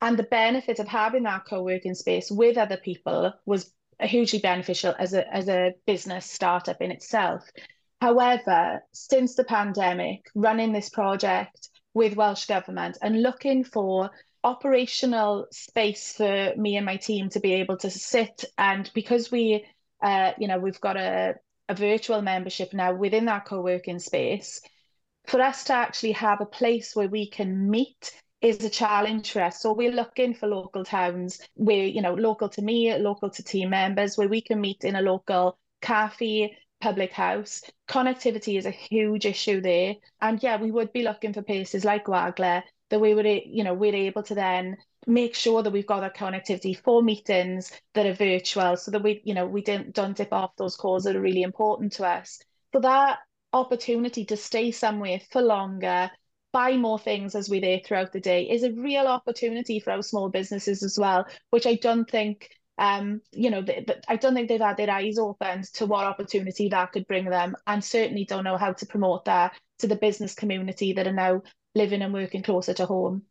And the benefit of having that co-working space with other people was hugely beneficial as a as a business startup in itself. However, since the pandemic, running this project with Welsh Government and looking for operational space for me and my team to be able to sit and because we uh, you know we've got a a virtual membership now within that co-working space for us to actually have a place where we can meet is a challenge for us. So we're looking for local towns where, you know, local to me, local to team members, where we can meet in a local cafe, public house. Connectivity is a huge issue there. And yeah, we would be looking for places like Gwagle that we would, you know, we're able to then make sure that we've got that connectivity for meetings that are virtual so that we you know we don't don't dip off those calls that are really important to us. For that opportunity to stay somewhere for longer buy more things as we're there throughout the day is a real opportunity for our small businesses as well which i don't think um you know th- th- i don't think they've had their eyes opened to what opportunity that could bring them and certainly don't know how to promote that to the business community that are now living and working closer to home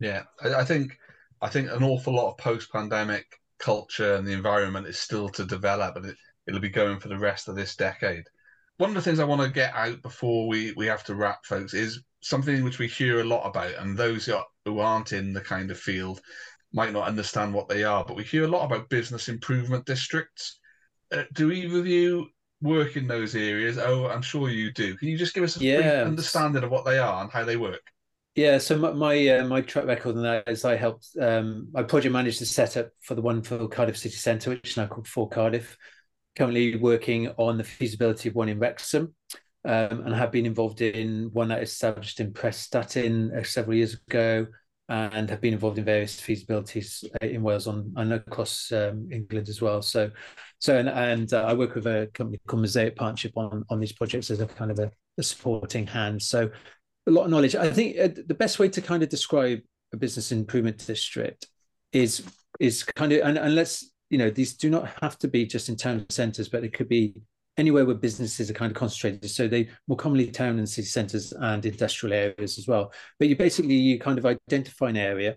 yeah, I, think I think an awful lot of post-pandemic culture and the environment is still to develop, and it, it'll be going for the rest of this decade. One of the things I want to get out before we we have to wrap, folks, is something which we hear a lot about, and those who aren't in the kind of field might not understand what they are. But we hear a lot about business improvement districts. Uh, do either of you work in those areas? Oh, I'm sure you do. Can you just give us a yeah. brief understanding of what they are and how they work? Yeah, so my my, uh, my track record on that is I helped um, I project managed the setup for the one for Cardiff City Centre, which is now called For Cardiff. Currently working on the feasibility of one in Wrexham, um, and have been involved in one that established in Prestatyn uh, several years ago, and have been involved in various feasibilities uh, in Wales on and across um, England as well. So, so and, and uh, I work with a company called Mosaic Partnership on on these projects as a kind of a, a supporting hand. So a lot of knowledge. I think uh, the best way to kind of describe a business improvement district is is kind of and, and let's you know these do not have to be just in town centres, but it could be anywhere where businesses are kind of concentrated. So they more commonly town and city centres and industrial areas as well. But you basically you kind of identify an area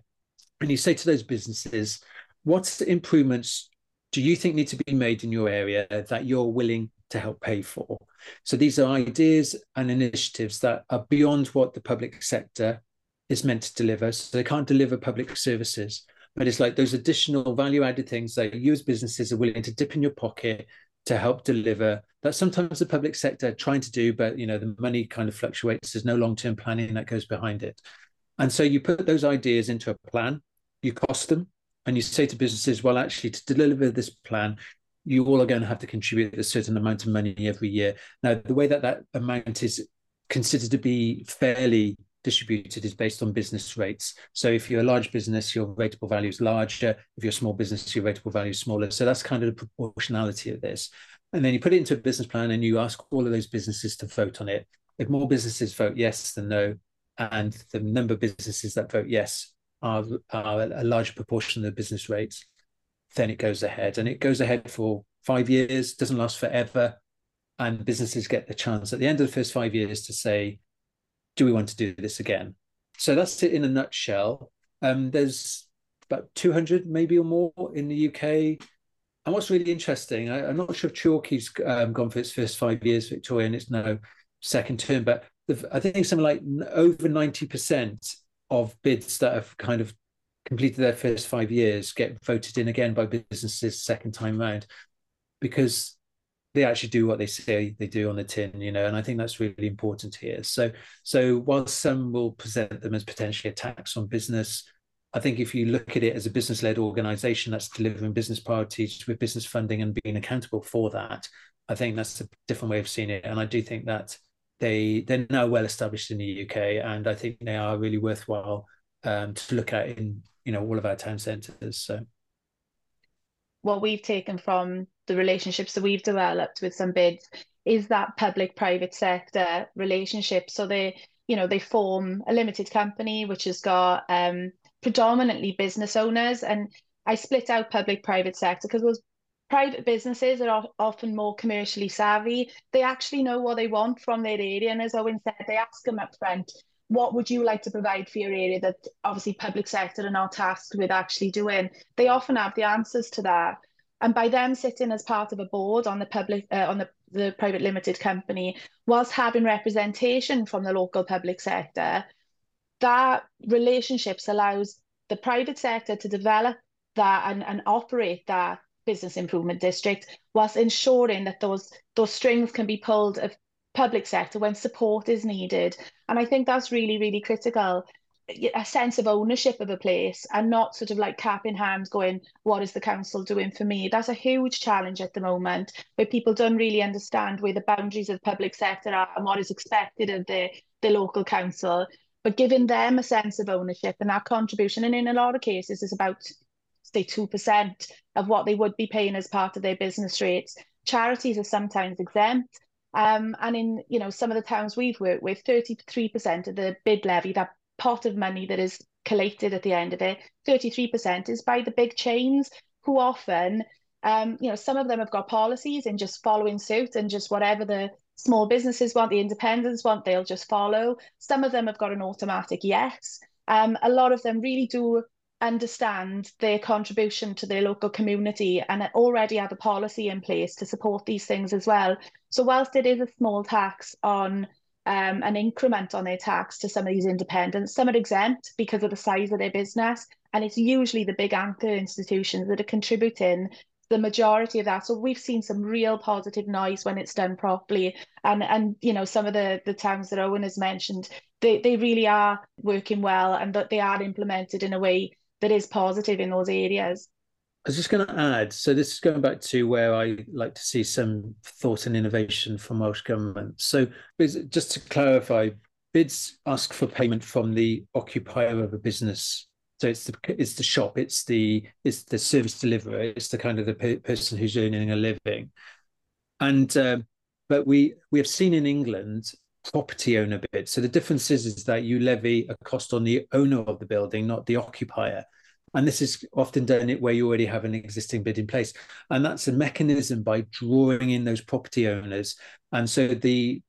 and you say to those businesses, what improvements do you think need to be made in your area that you're willing to help pay for? So these are ideas and initiatives that are beyond what the public sector is meant to deliver. So they can't deliver public services, but it's like those additional value added things that you as businesses are willing to dip in your pocket to help deliver that sometimes the public sector trying to do, but you know, the money kind of fluctuates. There's no long-term planning that goes behind it. And so you put those ideas into a plan, you cost them, and you say to businesses, well, actually, to deliver this plan, you all are going to have to contribute a certain amount of money every year. Now, the way that that amount is considered to be fairly distributed is based on business rates. So if you're a large business, your rateable value is larger. If you're a small business, your rateable value is smaller. So that's kind of the proportionality of this. And then you put it into a business plan and you ask all of those businesses to vote on it. If more businesses vote yes than no, and the number of businesses that vote yes are, are a larger proportion of the business rates, then it goes ahead. And it goes ahead for five years, doesn't last forever. And businesses get the chance at the end of the first five years to say, do we want to do this again? So that's it in a nutshell. Um, there's about 200 maybe or more in the UK. And what's really interesting, I, am not sure if Chalkey's um, gone for its first five years, Victoria, and it's now second term, but the, I think something like over 90% of bids that have kind of completed their first five years get voted in again by businesses second time round because they actually do what they say they do on the tin, you know, and I think that's really important here. So, so while some will present them as potentially a tax on business, I think if you look at it as a business-led organization that's delivering business priorities with business funding and being accountable for that, I think that's a different way of seeing it. And I do think that they they're now well established in the UK, and I think they are really worthwhile um, to look at in you know all of our town centres. So what we've taken from the relationships that we've developed with some bids is that public private sector relationship. So they, you know, they form a limited company which has got um, predominantly business owners. And I split out public private sector because those private businesses are often more commercially savvy. They actually know what they want from their area. And as Owen said, they ask them up front, what would you like to provide for your area that obviously public sector are not tasked with actually doing? They often have the answers to that. And by them sitting as part of a board on the public uh, on the, the private limited company, whilst having representation from the local public sector, that relationships allows the private sector to develop that and, and operate that business improvement district whilst ensuring that those those strings can be pulled of public sector when support is needed. And I think that's really, really critical a sense of ownership of a place and not sort of like cap in hand going, what is the council doing for me? That's a huge challenge at the moment where people don't really understand where the boundaries of the public sector are and what is expected of the, the local council. But giving them a sense of ownership and that contribution, and in a lot of cases is about say 2% of what they would be paying as part of their business rates. Charities are sometimes exempt. Um, and in you know some of the towns we've worked with, 33% of the bid levy, that pot of money that is collated at the end of it, 33% is by the big chains who often, um, you know, some of them have got policies and just following suit and just whatever the small businesses want, the independents want, they'll just follow. Some of them have got an automatic yes. Um, a lot of them really do understand their contribution to their local community and already have a policy in place to support these things as well. So whilst it is a small tax on um, an increment on their tax to some of these independents. Some are exempt because of the size of their business, and it's usually the big anchor institutions that are contributing the majority of that. So we've seen some real positive noise when it's done properly, and and you know some of the the towns that Owen has mentioned, they they really are working well, and that they are implemented in a way that is positive in those areas. I was just going to add, so this is going back to where I like to see some thought and innovation from Welsh Government. So just to clarify, bids ask for payment from the occupier of a business. So it's the it's the shop, it's the it's the service deliverer, it's the kind of the pe- person who's earning a living. And uh, but we we have seen in England property owner bids. So the difference is, is that you levy a cost on the owner of the building, not the occupier and this is often done where you already have an existing bid in place. And that's a mechanism by drawing in those property owners. And so the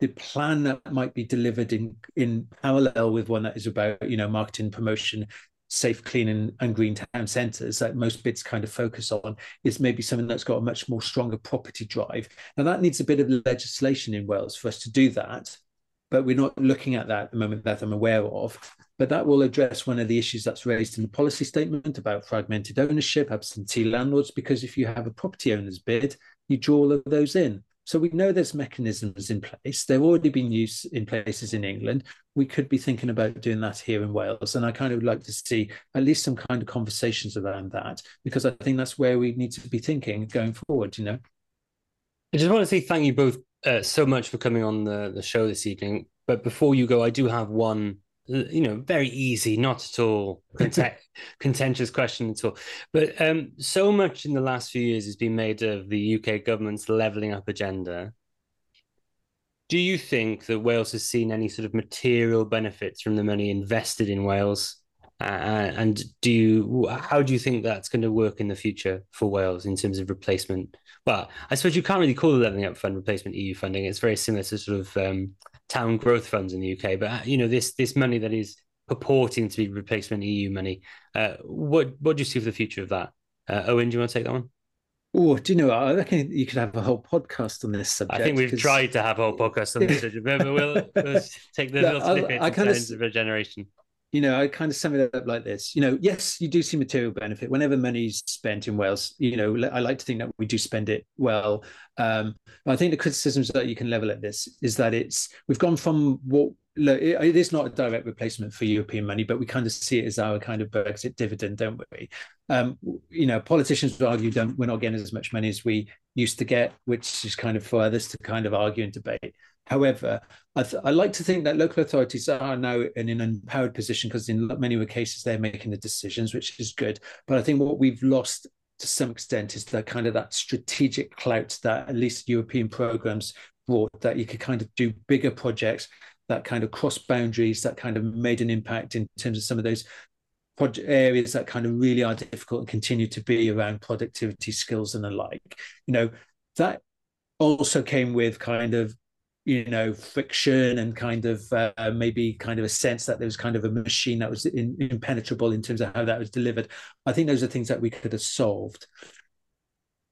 the plan that might be delivered in in parallel with one that is about you know marketing promotion safe, clean, and, and green town centres that most bids kind of focus on is maybe something that's got a much more stronger property drive. Now that needs a bit of legislation in Wales for us to do that, but we're not looking at that at the moment that I'm aware of. But that will address one of the issues that's raised in the policy statement about fragmented ownership, absentee landlords, because if you have a property owner's bid, you draw all of those in. So we know there's mechanisms in place. They've already been used in places in England. We could be thinking about doing that here in Wales. And I kind of would like to see at least some kind of conversations around that, because I think that's where we need to be thinking going forward, you know. I just want to say thank you both uh, so much for coming on the, the show this evening. But before you go, I do have one you know, very easy, not at all content- contentious question at all. But um, so much in the last few years has been made of the UK government's levelling up agenda. Do you think that Wales has seen any sort of material benefits from the money invested in Wales? Uh, and do you, how do you think that's going to work in the future for Wales in terms of replacement? Well, I suppose you can't really call the levelling up fund replacement EU funding. It's very similar to sort of um, town growth funds in the UK, but you know this this money that is purporting to be replacement EU money. Uh, what what do you see for the future of that? Uh, Owen, do you want to take that one? Oh, do you know? I reckon you could have a whole podcast on this subject. I think we've tried to have a whole podcast on this subject, but we'll, we'll take the little snippets I, kind of, of regeneration you know, I kind of sum it up like this. You know, yes, you do see material benefit whenever money's spent in Wales. You know, I like to think that we do spend it well. Um, I think the criticisms that you can level at this is that it's we've gone from what it is not a direct replacement for European money, but we kind of see it as our kind of Brexit dividend, don't we? Um, you know, politicians would argue don't we're not getting as much money as we used to get, which is kind of for others to kind of argue and debate. However, I, th- I, like to think that local authorities are now in an empowered position because in many cases they're making the decisions, which is good. But I think what we've lost to some extent is that kind of that strategic clout that at least European programs brought that you could kind of do bigger projects that kind of cross boundaries that kind of made an impact in terms of some of those project areas that kind of really are difficult and continue to be around productivity skills and the like you know that also came with kind of you know friction and kind of uh, maybe kind of a sense that there was kind of a machine that was in, impenetrable in terms of how that was delivered. I think those are things that we could have solved.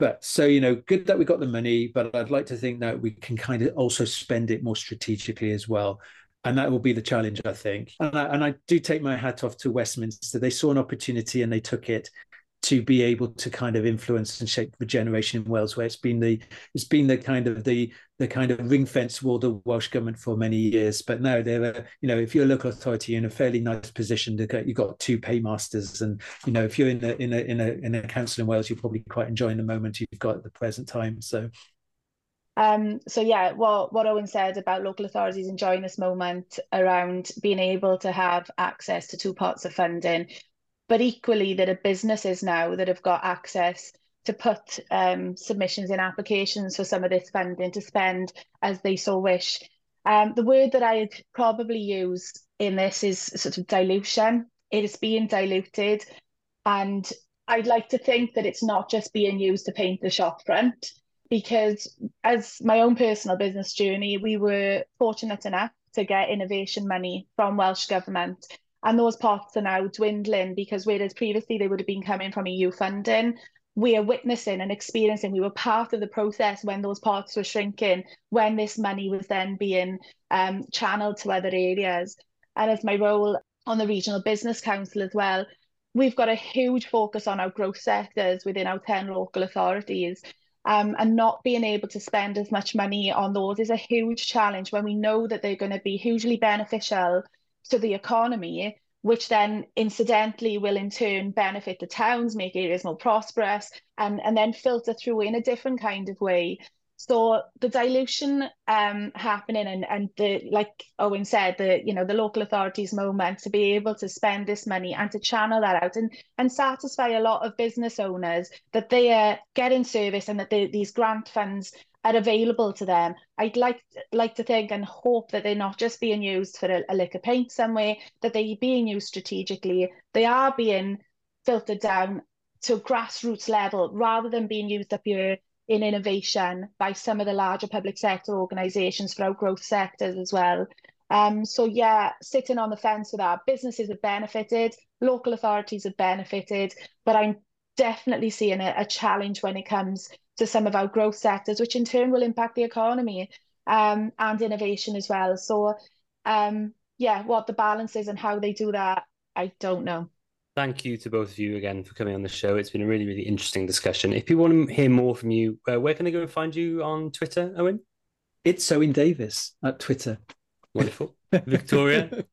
But so you know good that we got the money but i'd like to think that we can kind of also spend it more strategically as well. And that will be the challenge i think. And I, and I do take my hat off to westminster. They saw an opportunity and they took it to be able to kind of influence and shape the generation in Wales, where it's been the it's been the kind of the the kind of ring fence toward the Welsh government for many years. But now they're you know if you're a local authority you're in a fairly nice position to get you've got two paymasters, and you know if you're in a in a in a in a council in Wales, you're probably quite enjoying the moment you've got at the present time. So. Um, so yeah, what what Owen said about local authorities enjoying this moment around being able to have access to two parts of funding but equally there are businesses now that have got access to put um, submissions in applications for some of this funding to spend as they so wish. Um, the word that I'd probably use in this is sort of dilution. It is being diluted, and I'd like to think that it's not just being used to paint the shop front. Because as my own personal business journey, we were fortunate enough to get innovation money from Welsh Government and those pots are now dwindling because whereas previously they would have been coming from EU funding, we are witnessing and experiencing, we were part of the process when those pots were shrinking, when this money was then being um, channeled to other areas. And as my role on the Regional Business Council as well, we've got a huge focus on our growth sectors within our 10 local authorities. Um, and not being able to spend as much money on those is a huge challenge when we know that they're going to be hugely beneficial to the economy, which then incidentally will in turn benefit the towns, make areas more prosperous, and, and then filter through in a different kind of way. So the dilution um, happening and, and the like Owen said, the you know the local authorities moment to be able to spend this money and to channel that out and and satisfy a lot of business owners that they are getting service and that they, these grant funds are available to them. I'd like like to think and hope that they're not just being used for a, a lick of paint somewhere, that they're being used strategically. They are being filtered down to grassroots level rather than being used up here in innovation by some of the larger public sector organisations for our growth sectors as well. Um, so yeah, sitting on the fence with that, businesses have benefited, local authorities have benefited, but I'm definitely seeing a, a challenge when it comes to some of our growth sectors, which in turn will impact the economy um, and innovation as well. So um, yeah, what the balance is and how they do that, I don't know. Thank you to both of you again for coming on the show. It's been a really, really interesting discussion. If people want to hear more from you, uh, where can they go and find you on Twitter, Owen? It's Owen Davies at Twitter. Wonderful. Victoria?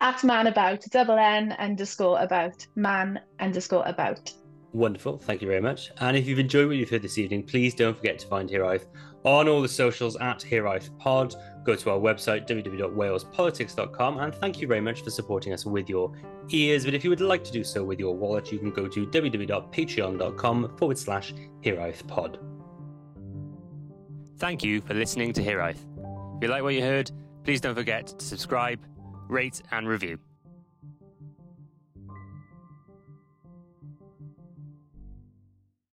At man about, double N underscore about, man underscore about. Wonderful. Thank you very much. And if you've enjoyed what you've heard this evening, please don't forget to find Hiraeth on all the socials at Hiraeth Pod. Go to our website, www.walespolitics.com. And thank you very much for supporting us with your ears. But if you would like to do so with your wallet, you can go to www.patreon.com forward slash Pod. Thank you for listening to Hiraeth. If you like what you heard, please don't forget to subscribe, rate, and review.